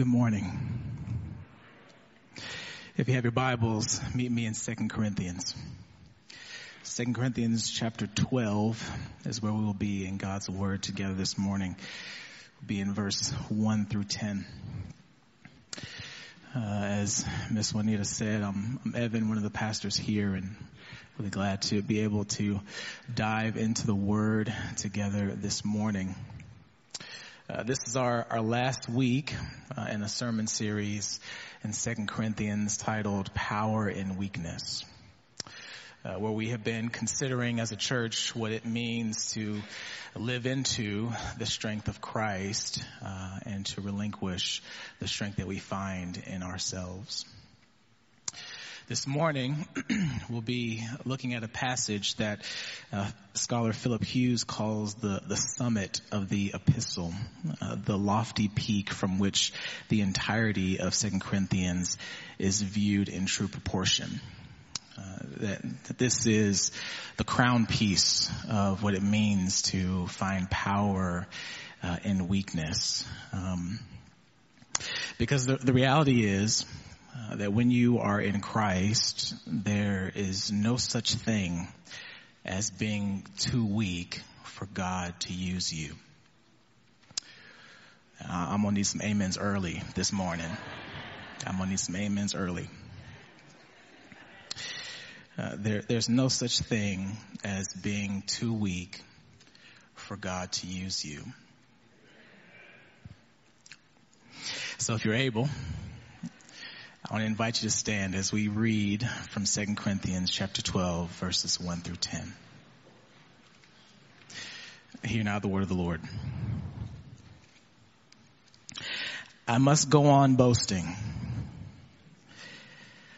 Good morning. If you have your Bibles, meet me in 2 Corinthians. 2 Corinthians chapter 12 is where we will be in God's Word together this morning. We'll be in verse 1 through 10. Uh, as Miss Juanita said, I'm, I'm Evan, one of the pastors here, and really glad to be able to dive into the Word together this morning. Uh, this is our, our last week uh, in a sermon series in 2 Corinthians titled Power in Weakness, uh, where we have been considering as a church what it means to live into the strength of Christ uh, and to relinquish the strength that we find in ourselves. This morning, we'll be looking at a passage that uh, scholar Philip Hughes calls the, the summit of the epistle, uh, the lofty peak from which the entirety of Second Corinthians is viewed in true proportion. Uh, that, that this is the crown piece of what it means to find power uh, in weakness. Um, because the, the reality is, uh, that when you are in Christ, there is no such thing as being too weak for God to use you. Uh, I'm gonna need some amens early this morning. I'm gonna need some amens early. Uh, there, there's no such thing as being too weak for God to use you. So if you're able, I want to invite you to stand as we read from 2 Corinthians chapter 12 verses 1 through 10. Hear now the word of the Lord. I must go on boasting.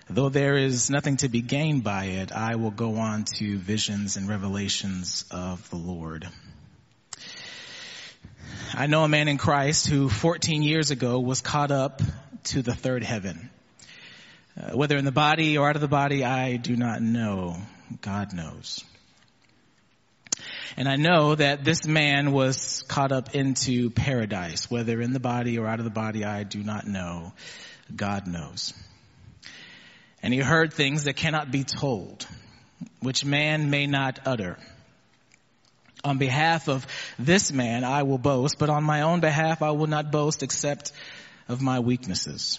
Though there is nothing to be gained by it, I will go on to visions and revelations of the Lord. I know a man in Christ who 14 years ago was caught up to the third heaven. Uh, whether in the body or out of the body, I do not know. God knows. And I know that this man was caught up into paradise, whether in the body or out of the body, I do not know. God knows. And he heard things that cannot be told, which man may not utter. On behalf of this man, I will boast, but on my own behalf, I will not boast except of my weaknesses.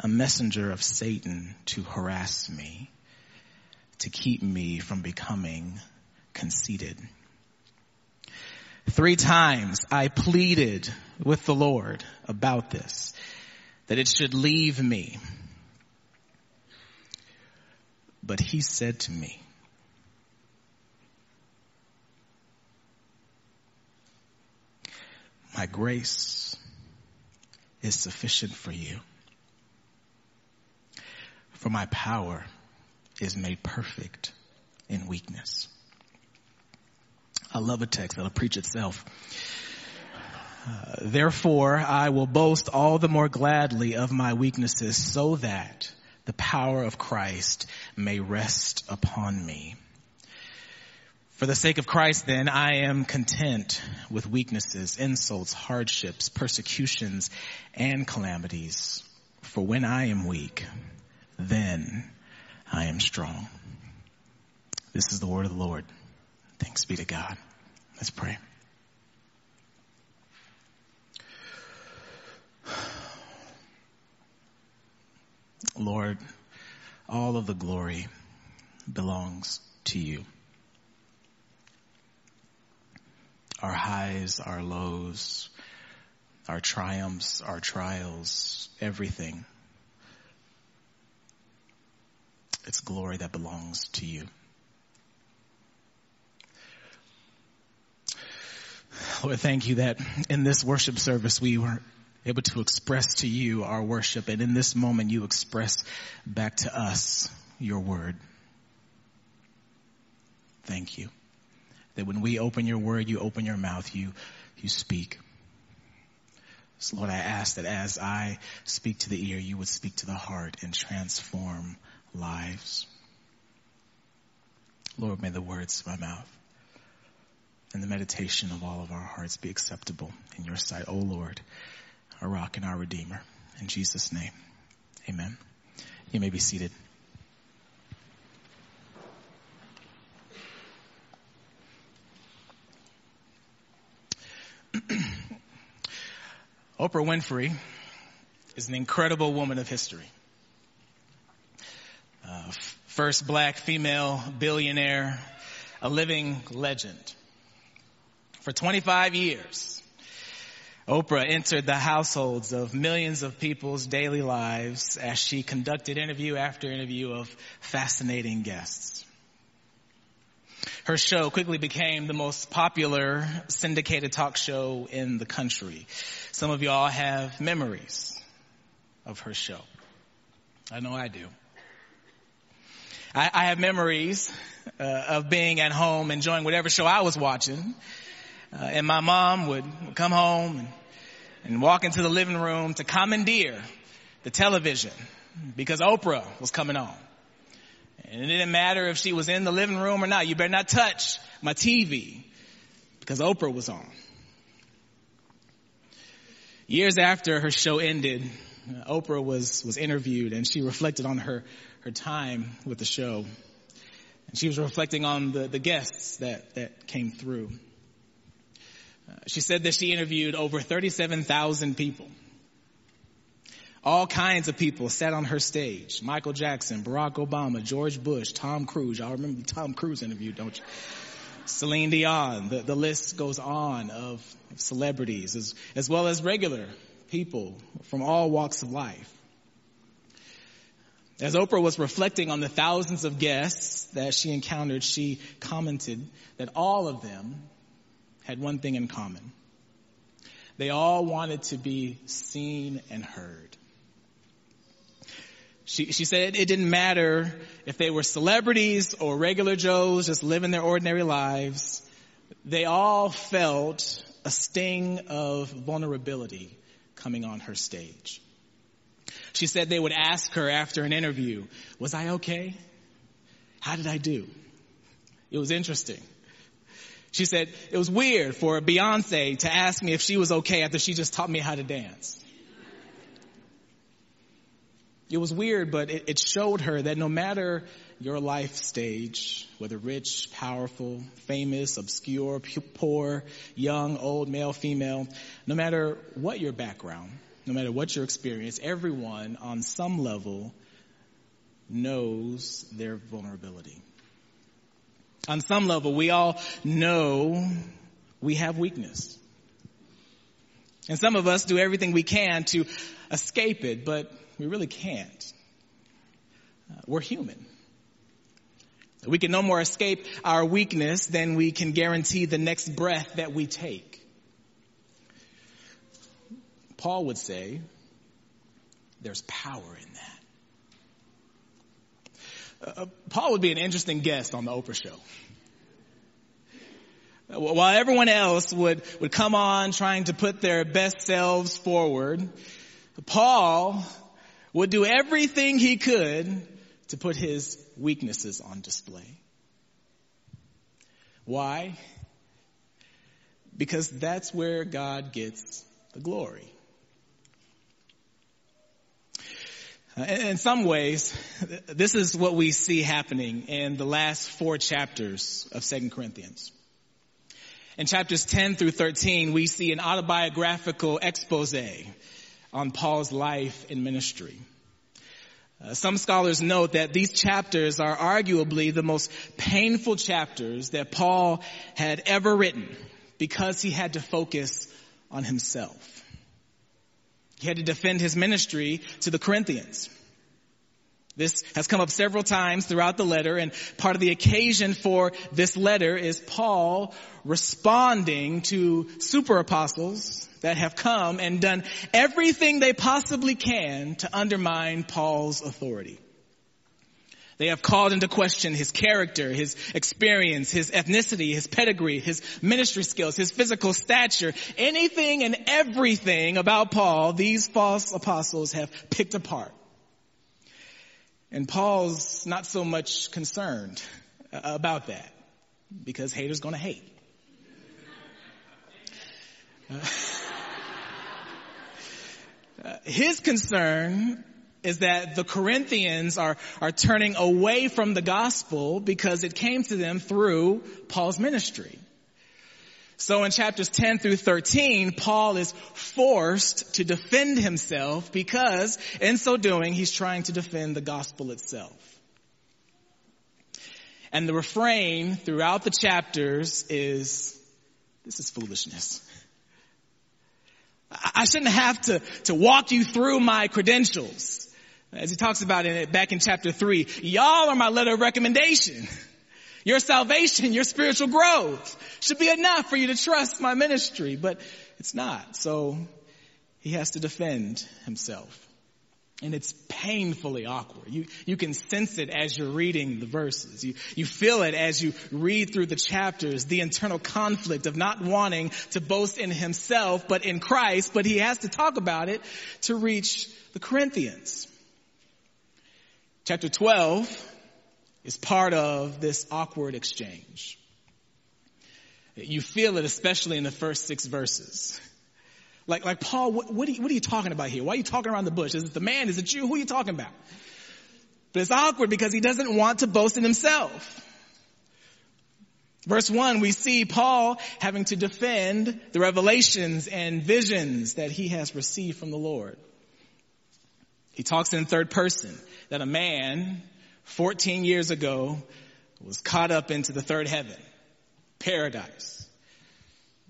a messenger of Satan to harass me, to keep me from becoming conceited. Three times I pleaded with the Lord about this, that it should leave me. But he said to me, my grace is sufficient for you for my power is made perfect in weakness. I love a text that'll preach itself. Uh, therefore, I will boast all the more gladly of my weaknesses so that the power of Christ may rest upon me. For the sake of Christ, then, I am content with weaknesses, insults, hardships, persecutions, and calamities. For when I am weak, then I am strong. This is the word of the Lord. Thanks be to God. Let's pray. Lord, all of the glory belongs to you. Our highs, our lows, our triumphs, our trials, everything It's glory that belongs to you. Lord, thank you that in this worship service we were able to express to you our worship. And in this moment, you express back to us your word. Thank you. That when we open your word, you open your mouth, you, you speak. So Lord, I ask that as I speak to the ear, you would speak to the heart and transform lives. Lord, may the words of my mouth and the meditation of all of our hearts be acceptable in your sight, O Lord, our rock and our redeemer. In Jesus' name, amen. You may be seated. Oprah Winfrey is an incredible woman of history. First black female billionaire, a living legend. For 25 years, Oprah entered the households of millions of people's daily lives as she conducted interview after interview of fascinating guests. Her show quickly became the most popular syndicated talk show in the country. Some of y'all have memories of her show. I know I do. I, I have memories uh, of being at home enjoying whatever show I was watching. Uh, and my mom would come home and, and walk into the living room to commandeer the television because Oprah was coming on. And it didn't matter if she was in the living room or not. You better not touch my TV because Oprah was on. Years after her show ended, Oprah was, was interviewed and she reflected on her, her time with the show. And she was reflecting on the, the guests that, that came through. Uh, she said that she interviewed over 37,000 people. All kinds of people sat on her stage. Michael Jackson, Barack Obama, George Bush, Tom Cruise. Y'all remember the Tom Cruise interview, don't you? Celine Dion. The, the list goes on of, celebrities as, as well as regular people from all walks of life. As Oprah was reflecting on the thousands of guests that she encountered, she commented that all of them had one thing in common. They all wanted to be seen and heard. She, she said it didn't matter if they were celebrities or regular Joes just living their ordinary lives. They all felt a sting of vulnerability coming on her stage. She said they would ask her after an interview, was I okay? How did I do? It was interesting. She said, it was weird for Beyonce to ask me if she was okay after she just taught me how to dance. It was weird, but it, it showed her that no matter your life stage, whether rich, powerful, famous, obscure, poor, young, old, male, female, no matter what your background, no matter what your experience, everyone on some level knows their vulnerability. On some level, we all know we have weakness. And some of us do everything we can to escape it, but we really can't. Uh, we're human. We can no more escape our weakness than we can guarantee the next breath that we take. Paul would say, there's power in that. Uh, Paul would be an interesting guest on the Oprah show. While everyone else would, would come on trying to put their best selves forward, Paul would do everything he could to put his weaknesses on display. Why? Because that's where God gets the glory. Uh, in some ways, this is what we see happening in the last four chapters of Second Corinthians. In chapters 10 through 13, we see an autobiographical expose on Paul's life and ministry. Uh, some scholars note that these chapters are arguably the most painful chapters that Paul had ever written because he had to focus on himself. He had to defend his ministry to the Corinthians. This has come up several times throughout the letter and part of the occasion for this letter is Paul responding to super apostles that have come and done everything they possibly can to undermine Paul's authority. They have called into question his character, his experience, his ethnicity, his pedigree, his ministry skills, his physical stature, anything and everything about Paul, these false apostles have picked apart. And Paul's not so much concerned about that because haters gonna hate. Uh, his concern is that the Corinthians are, are turning away from the gospel because it came to them through Paul's ministry. So in chapters 10 through 13, Paul is forced to defend himself because in so doing, he's trying to defend the gospel itself. And the refrain throughout the chapters is, this is foolishness. I shouldn't have to, to walk you through my credentials. As he talks about it back in chapter three, y'all are my letter of recommendation. Your salvation, your spiritual growth should be enough for you to trust my ministry, but it's not. So he has to defend himself. And it's painfully awkward. You, you can sense it as you're reading the verses. You, you feel it as you read through the chapters, the internal conflict of not wanting to boast in himself, but in Christ, but he has to talk about it to reach the Corinthians. Chapter 12 is part of this awkward exchange. You feel it especially in the first six verses. Like, like Paul, what, what, are you, what are you talking about here? Why are you talking around the bush? Is it the man? Is it you? Who are you talking about? But it's awkward because he doesn't want to boast in himself. Verse one, we see Paul having to defend the revelations and visions that he has received from the Lord. He talks in third person that a man 14 years ago was caught up into the third heaven, paradise.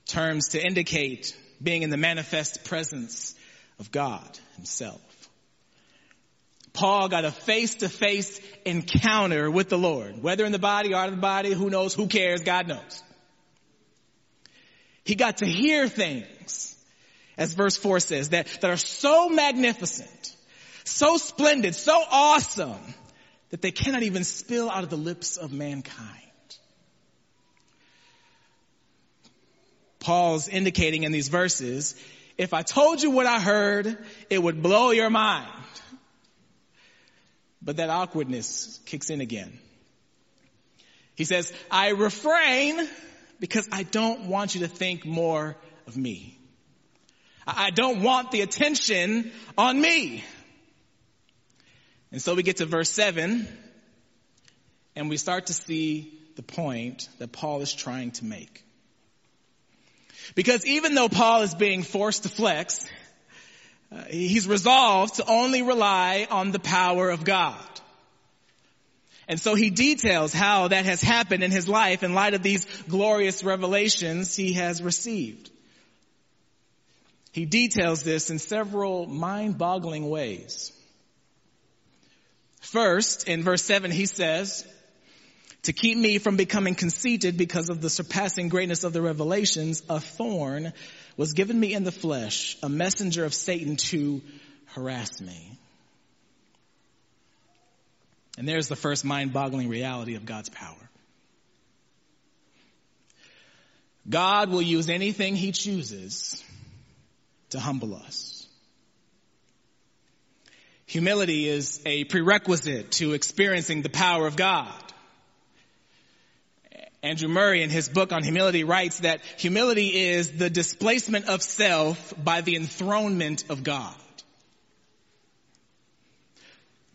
Terms to indicate being in the manifest presence of God himself. Paul got a face-to-face encounter with the Lord, whether in the body or out of the body, who knows, who cares, God knows. He got to hear things, as verse 4 says, that, that are so magnificent, so splendid, so awesome, that they cannot even spill out of the lips of mankind. Paul's indicating in these verses, if I told you what I heard, it would blow your mind. But that awkwardness kicks in again. He says, I refrain because I don't want you to think more of me. I don't want the attention on me. And so we get to verse seven and we start to see the point that Paul is trying to make. Because even though Paul is being forced to flex, uh, he's resolved to only rely on the power of God. And so he details how that has happened in his life in light of these glorious revelations he has received. He details this in several mind-boggling ways. First, in verse 7, he says, to keep me from becoming conceited because of the surpassing greatness of the revelations, a thorn was given me in the flesh, a messenger of Satan to harass me. And there's the first mind-boggling reality of God's power. God will use anything he chooses to humble us. Humility is a prerequisite to experiencing the power of God. Andrew Murray in his book on humility writes that humility is the displacement of self by the enthronement of God.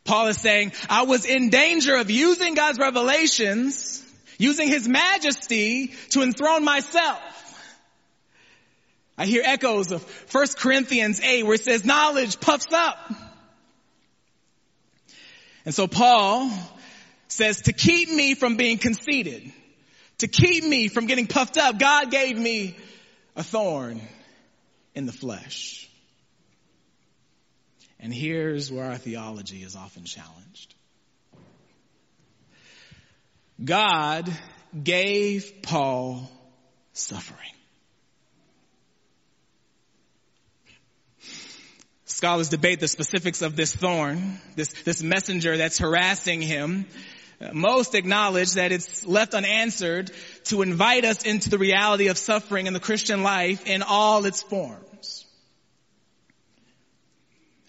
Paul is saying, I was in danger of using God's revelations, using his majesty to enthrone myself. I hear echoes of 1 Corinthians 8 where it says knowledge puffs up. And so Paul says, to keep me from being conceited, to keep me from getting puffed up, God gave me a thorn in the flesh. And here's where our theology is often challenged. God gave Paul suffering. Scholars debate the specifics of this thorn, this, this messenger that's harassing him. Most acknowledge that it's left unanswered to invite us into the reality of suffering in the Christian life in all its forms.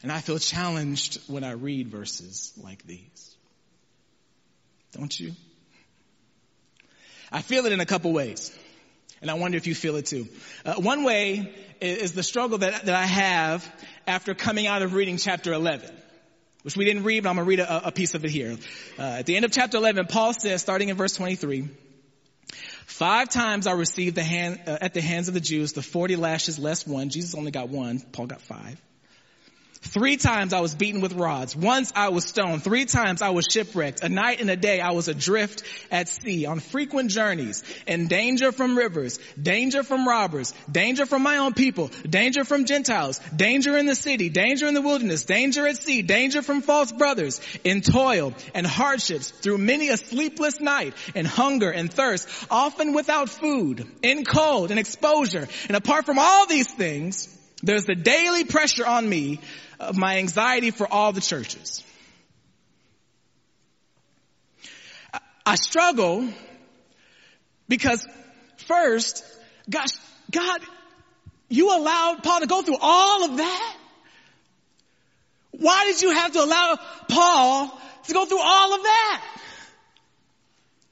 And I feel challenged when I read verses like these. Don't you? I feel it in a couple ways. And I wonder if you feel it too. Uh, one way is the struggle that, that I have after coming out of reading chapter 11, which we didn't read, but I'm going to read a, a, piece of it here. Uh, at the end of chapter 11, Paul says, starting in verse 23, Five times I received the hand, uh, at the hands of the Jews the 40 lashes less one. Jesus only got one. Paul got five. Three times I was beaten with rods. Once I was stoned. Three times I was shipwrecked. A night and a day I was adrift at sea on frequent journeys in danger from rivers, danger from robbers, danger from my own people, danger from Gentiles, danger in the city, danger in the wilderness, danger at sea, danger from false brothers, in toil and hardships through many a sleepless night and hunger and thirst, often without food, in cold and exposure. And apart from all these things, there's the daily pressure on me of my anxiety for all the churches. I struggle because first, gosh, God, you allowed Paul to go through all of that? Why did you have to allow Paul to go through all of that?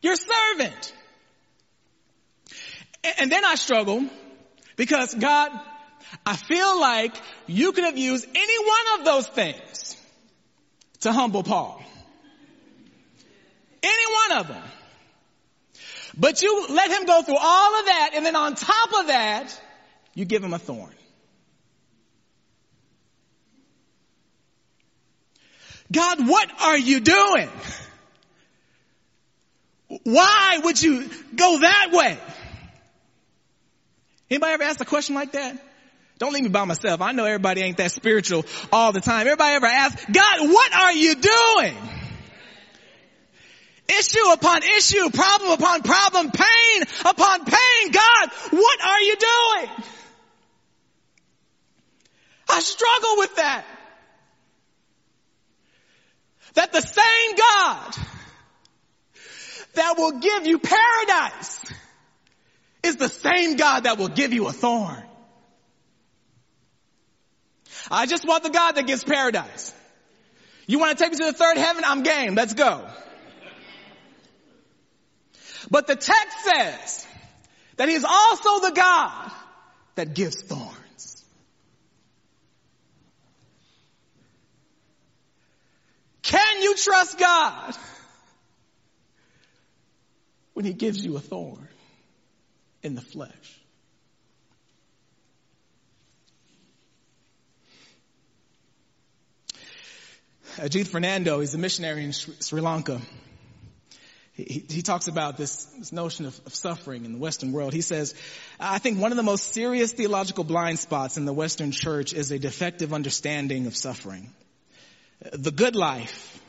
Your servant. And then I struggle because God, I feel like you could have used any one of those things to humble Paul. Any one of them. But you let him go through all of that and then on top of that, you give him a thorn. God, what are you doing? Why would you go that way? Anybody ever asked a question like that? Don't leave me by myself. I know everybody ain't that spiritual all the time. Everybody ever ask, God, what are you doing? Issue upon issue, problem upon problem, pain upon pain. God, what are you doing? I struggle with that. That the same God that will give you paradise is the same God that will give you a thorn. I just want the God that gives paradise. You want to take me to the third heaven? I'm game. Let's go. But the text says that he's also the God that gives thorns. Can you trust God when he gives you a thorn in the flesh? Ajith Fernando, he's a missionary in Sri Lanka. He, he talks about this, this notion of, of, suffering in the Western world. He says, I think one of the most serious theological blind spots in the Western church is a defective understanding of suffering. The good life,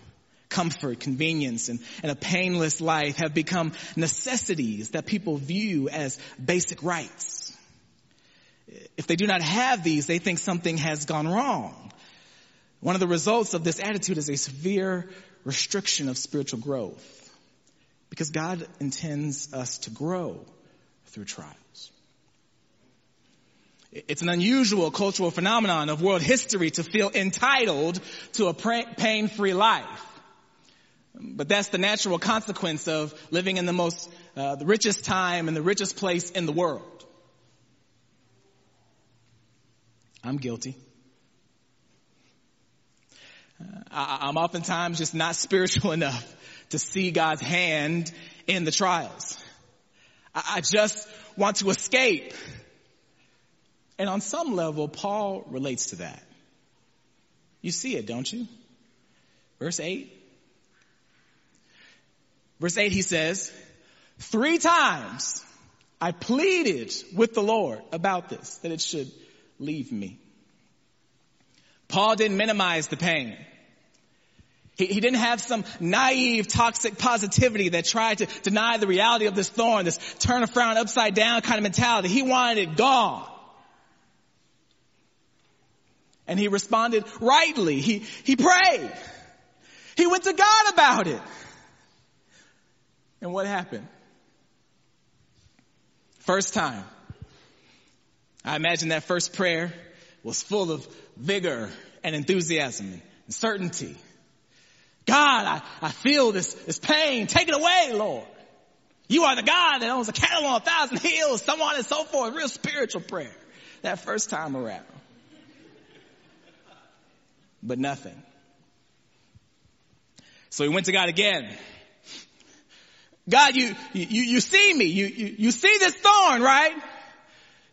comfort, convenience, and, and a painless life have become necessities that people view as basic rights. If they do not have these, they think something has gone wrong. One of the results of this attitude is a severe restriction of spiritual growth because God intends us to grow through trials. It's an unusual cultural phenomenon of world history to feel entitled to a pain-free life. But that's the natural consequence of living in the most, uh, the richest time and the richest place in the world. I'm guilty. I, am oftentimes just not spiritual enough to see God's hand in the trials. I, I just want to escape. And on some level, Paul relates to that. You see it, don't you? Verse 8. Verse 8, he says, Three times I pleaded with the Lord about this, that it should leave me. Paul didn't minimize the pain. He, he didn't have some naive, toxic positivity that tried to deny the reality of this thorn, this turn a frown upside down kind of mentality. He wanted it gone. And he responded rightly. He, he prayed. He went to God about it. And what happened? First time. I imagine that first prayer was full of vigor and enthusiasm and certainty. God, I, I feel this, this pain. Take it away, Lord. You are the God that owns a cattle on a thousand hills, so on and so forth. Real spiritual prayer. That first time around. But nothing. So he went to God again. God, you, you, you see me. You, you, you see this thorn, right?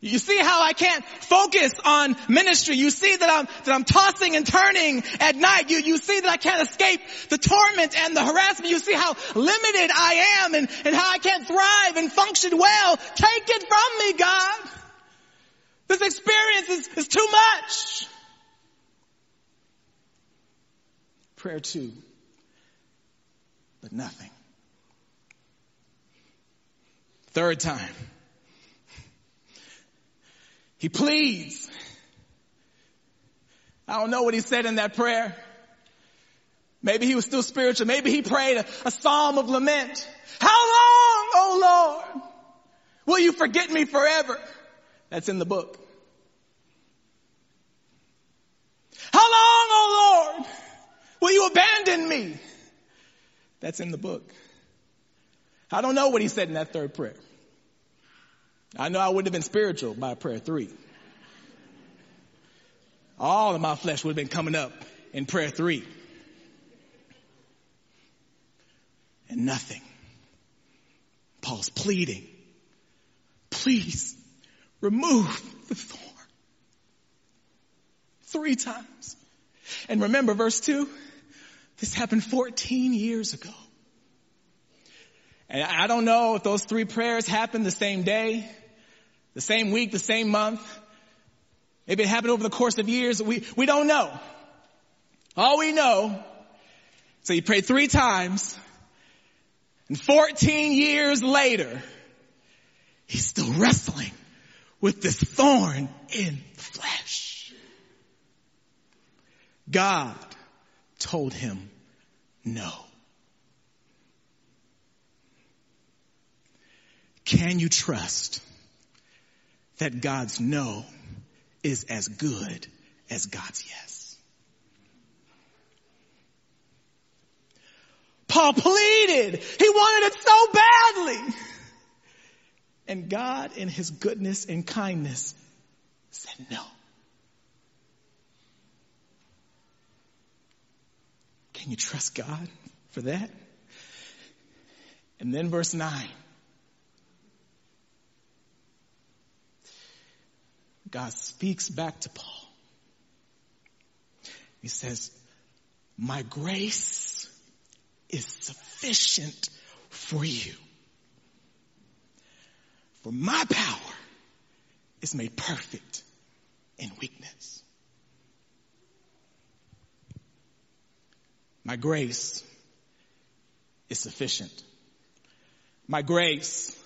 You see how I can't focus on ministry. You see that I'm, that I'm tossing and turning at night. You, you see that I can't escape the torment and the harassment. You see how limited I am and, and how I can't thrive and function well. Take it from me, God. This experience is, is too much. Prayer two, but nothing. Third time. He pleads. I don't know what he said in that prayer. Maybe he was still spiritual. Maybe he prayed a, a psalm of lament. How long, oh Lord, will you forget me forever? That's in the book. How long, oh Lord, will you abandon me? That's in the book. I don't know what he said in that third prayer. I know I wouldn't have been spiritual by prayer three. All of my flesh would have been coming up in prayer three. And nothing. Paul's pleading. Please remove the thorn. Three times. And remember verse two, this happened 14 years ago. And I don't know if those three prayers happened the same day, the same week, the same month. Maybe it happened over the course of years. We, we don't know. All we know, so he prayed three times, and 14 years later, he's still wrestling with this thorn in the flesh. God told him no. Can you trust that God's no is as good as God's yes? Paul pleaded. He wanted it so badly. And God in his goodness and kindness said no. Can you trust God for that? And then verse 9. God speaks back to Paul. He says, my grace is sufficient for you. For my power is made perfect in weakness. My grace is sufficient. My grace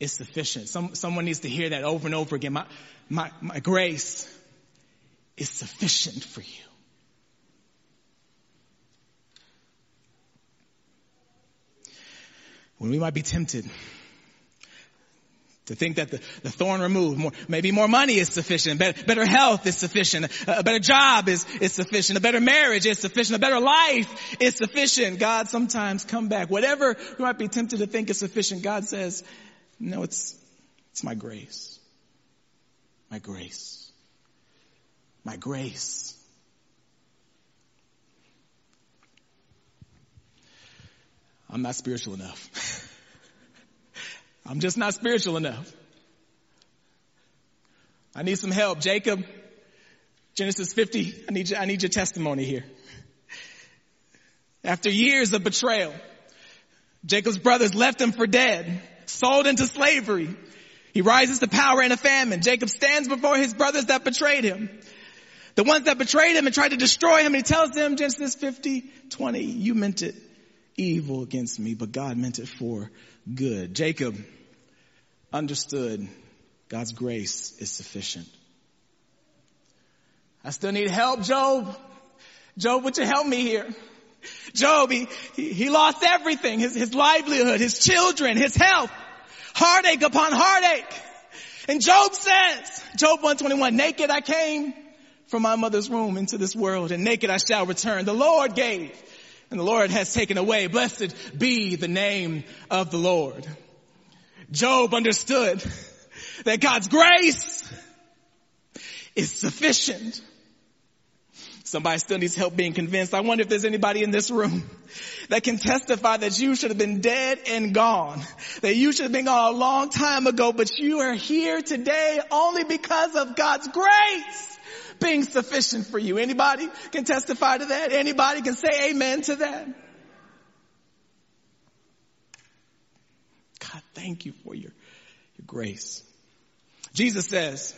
is sufficient. Some, someone needs to hear that over and over again. My, my, my grace is sufficient for you. When we might be tempted to think that the, the thorn removed, more, maybe more money is sufficient, better, better health is sufficient, a, a better job is, is sufficient, a better marriage is sufficient, a better life is sufficient. God sometimes come back. Whatever we might be tempted to think is sufficient, God says, no, it's, it's my grace. My grace. My grace. I'm not spiritual enough. I'm just not spiritual enough. I need some help. Jacob, Genesis 50, I need, you, I need your testimony here. After years of betrayal, Jacob's brothers left him for dead sold into slavery. He rises to power in a famine. Jacob stands before his brothers that betrayed him. The ones that betrayed him and tried to destroy him. And he tells them, Genesis 50, 20, you meant it evil against me, but God meant it for good. Jacob understood God's grace is sufficient. I still need help, Job. Job, would you help me here? Job, he, he, lost everything, his, his livelihood, his children, his health, heartache upon heartache. And Job says, Job 121, naked I came from my mother's womb into this world and naked I shall return. The Lord gave and the Lord has taken away. Blessed be the name of the Lord. Job understood that God's grace is sufficient. Somebody still needs help being convinced. I wonder if there's anybody in this room that can testify that you should have been dead and gone. That you should have been gone a long time ago, but you are here today only because of God's grace being sufficient for you. Anybody can testify to that? Anybody can say amen to that? God, thank you for your, your grace. Jesus says,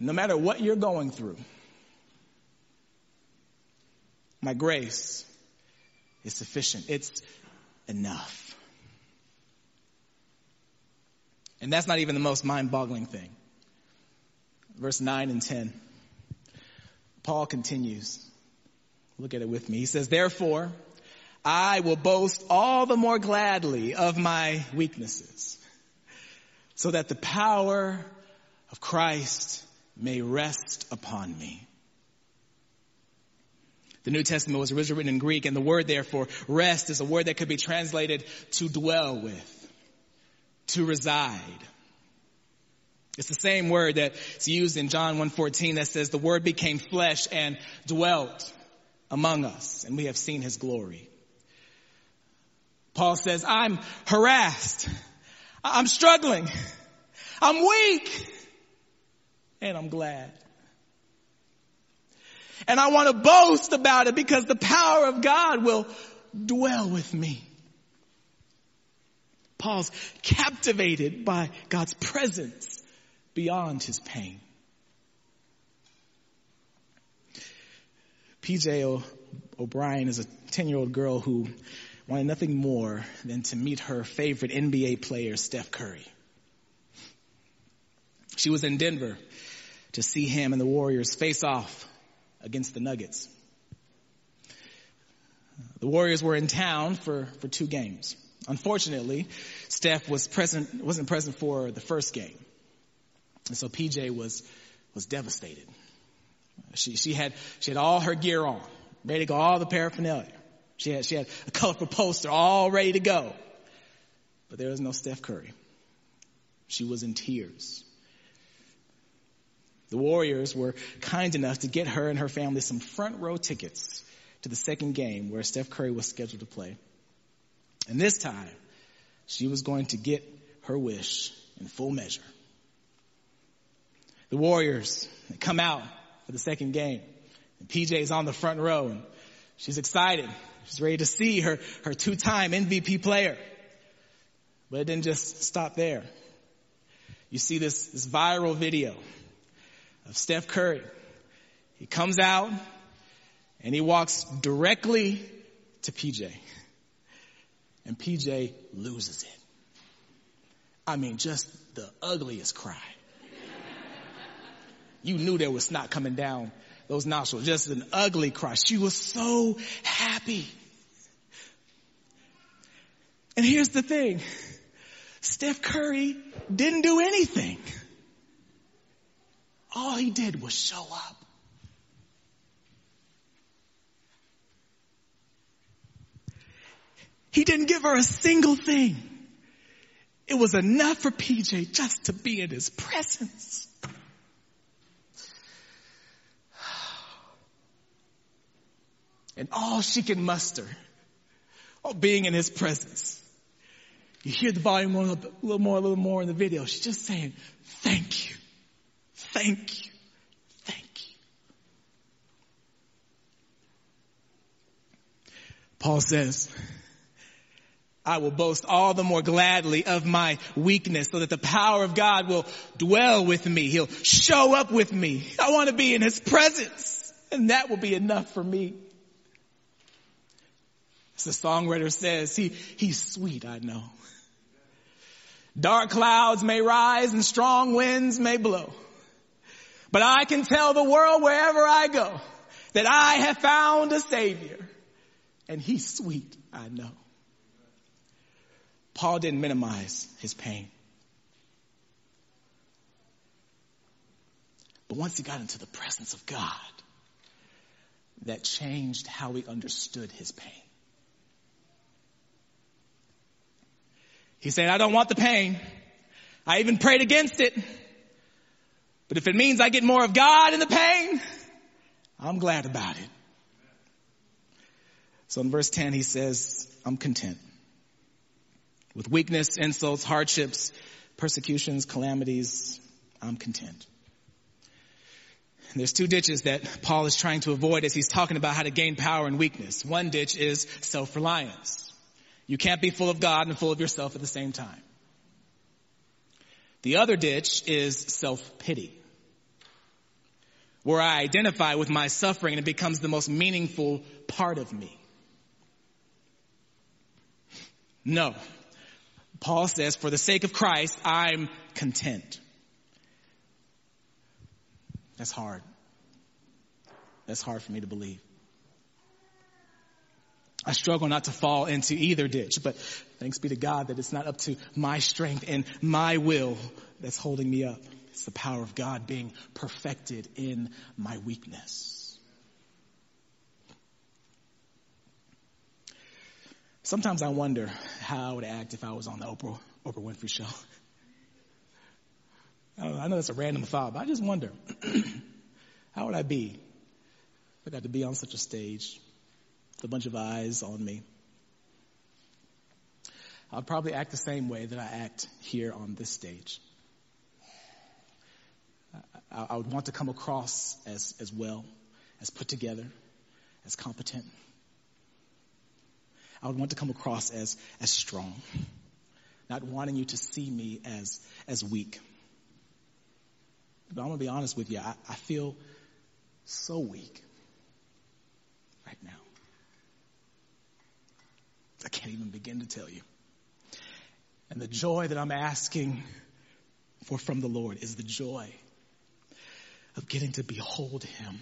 no matter what you're going through, my grace is sufficient. It's enough. And that's not even the most mind boggling thing. Verse 9 and 10. Paul continues. Look at it with me. He says, Therefore, I will boast all the more gladly of my weaknesses, so that the power of Christ may rest upon me. The New Testament was originally written in Greek, and the word therefore, rest, is a word that could be translated to dwell with, to reside. It's the same word that's used in John 1.14 that says the word became flesh and dwelt among us, and we have seen his glory. Paul says, I'm harassed. I'm struggling. I'm weak. And I'm glad. And I want to boast about it because the power of God will dwell with me. Paul's captivated by God's presence beyond his pain. PJ O'Brien is a 10 year old girl who wanted nothing more than to meet her favorite NBA player, Steph Curry. She was in Denver to see him and the Warriors face off against the Nuggets. The Warriors were in town for, for two games. Unfortunately, Steph was present, wasn't present for the first game. And so PJ was, was devastated. She, she had, she had all her gear on, ready to go, all the paraphernalia. She had, she had a colorful poster all ready to go. But there was no Steph Curry. She was in tears. The Warriors were kind enough to get her and her family some front row tickets to the second game where Steph Curry was scheduled to play. And this time, she was going to get her wish in full measure. The Warriors come out for the second game. And PJ is on the front row and she's excited. She's ready to see her, her two-time MVP player. But it didn't just stop there. You see this, this viral video of Steph Curry. He comes out and he walks directly to PJ. And PJ loses it. I mean, just the ugliest cry. You knew there was snot coming down those nostrils. Just an ugly cry. She was so happy. And here's the thing. Steph Curry didn't do anything. All he did was show up. He didn't give her a single thing. It was enough for PJ just to be in his presence. And all she can muster, oh, being in his presence. You hear the volume a little more, a little more in the video. She's just saying, thank you. Thank you. Thank you. Paul says, I will boast all the more gladly of my weakness so that the power of God will dwell with me. He'll show up with me. I want to be in his presence and that will be enough for me. As the songwriter says, he, he's sweet, I know. Dark clouds may rise and strong winds may blow. But I can tell the world wherever I go that I have found a savior and he's sweet, I know. Paul didn't minimize his pain. But once he got into the presence of God, that changed how he understood his pain. He said, I don't want the pain. I even prayed against it. But if it means I get more of God in the pain, I'm glad about it. So in verse 10, he says, I'm content with weakness, insults, hardships, persecutions, calamities. I'm content. And there's two ditches that Paul is trying to avoid as he's talking about how to gain power and weakness. One ditch is self-reliance. You can't be full of God and full of yourself at the same time. The other ditch is self-pity where I identify with my suffering and it becomes the most meaningful part of me. No. Paul says, for the sake of Christ, I'm content. That's hard. That's hard for me to believe. I struggle not to fall into either ditch, but thanks be to God that it's not up to my strength and my will that's holding me up. It's the power of God being perfected in my weakness. Sometimes I wonder how I would act if I was on the Oprah, Oprah Winfrey show. I, know, I know that's a random thought, but I just wonder, how would I be if I got to be on such a stage a bunch of eyes on me? I'd probably act the same way that I act here on this stage. I, I would want to come across as, as well, as put together, as competent. I would want to come across as, as strong, not wanting you to see me as, as weak. But I'm going to be honest with you. I, I feel so weak right now. I can't even begin to tell you. And the joy that I'm asking for from the Lord is the joy of getting to behold him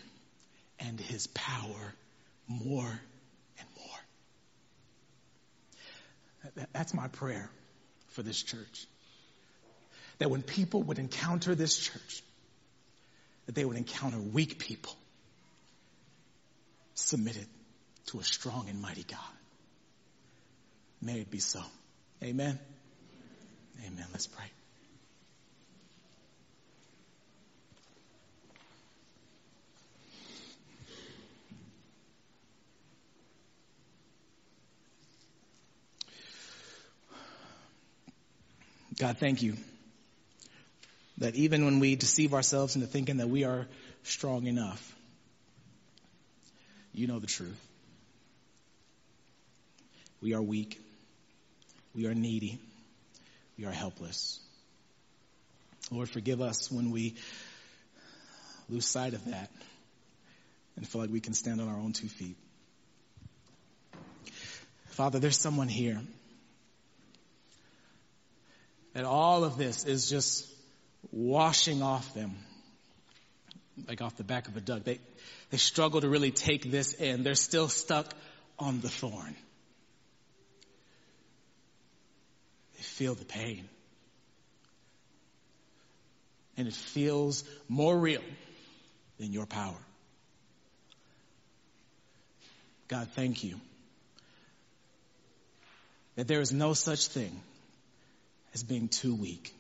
and his power more and more. That's my prayer for this church. That when people would encounter this church, that they would encounter weak people submitted to a strong and mighty God. May it be so. Amen. Amen. Let's pray. God, thank you that even when we deceive ourselves into thinking that we are strong enough, you know the truth. We are weak. We are needy. We are helpless. Lord, forgive us when we lose sight of that and feel like we can stand on our own two feet. Father, there's someone here that all of this is just washing off them like off the back of a duck. They, they struggle to really take this in. They're still stuck on the thorn. They feel the pain. And it feels more real than your power. God, thank you that there is no such thing as being too weak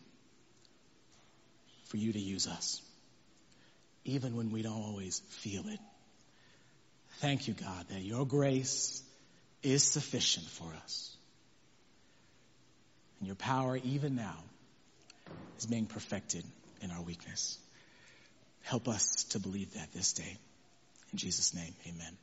for you to use us, even when we don't always feel it. Thank you, God, that your grace is sufficient for us. And your power, even now, is being perfected in our weakness. Help us to believe that this day. In Jesus' name, amen.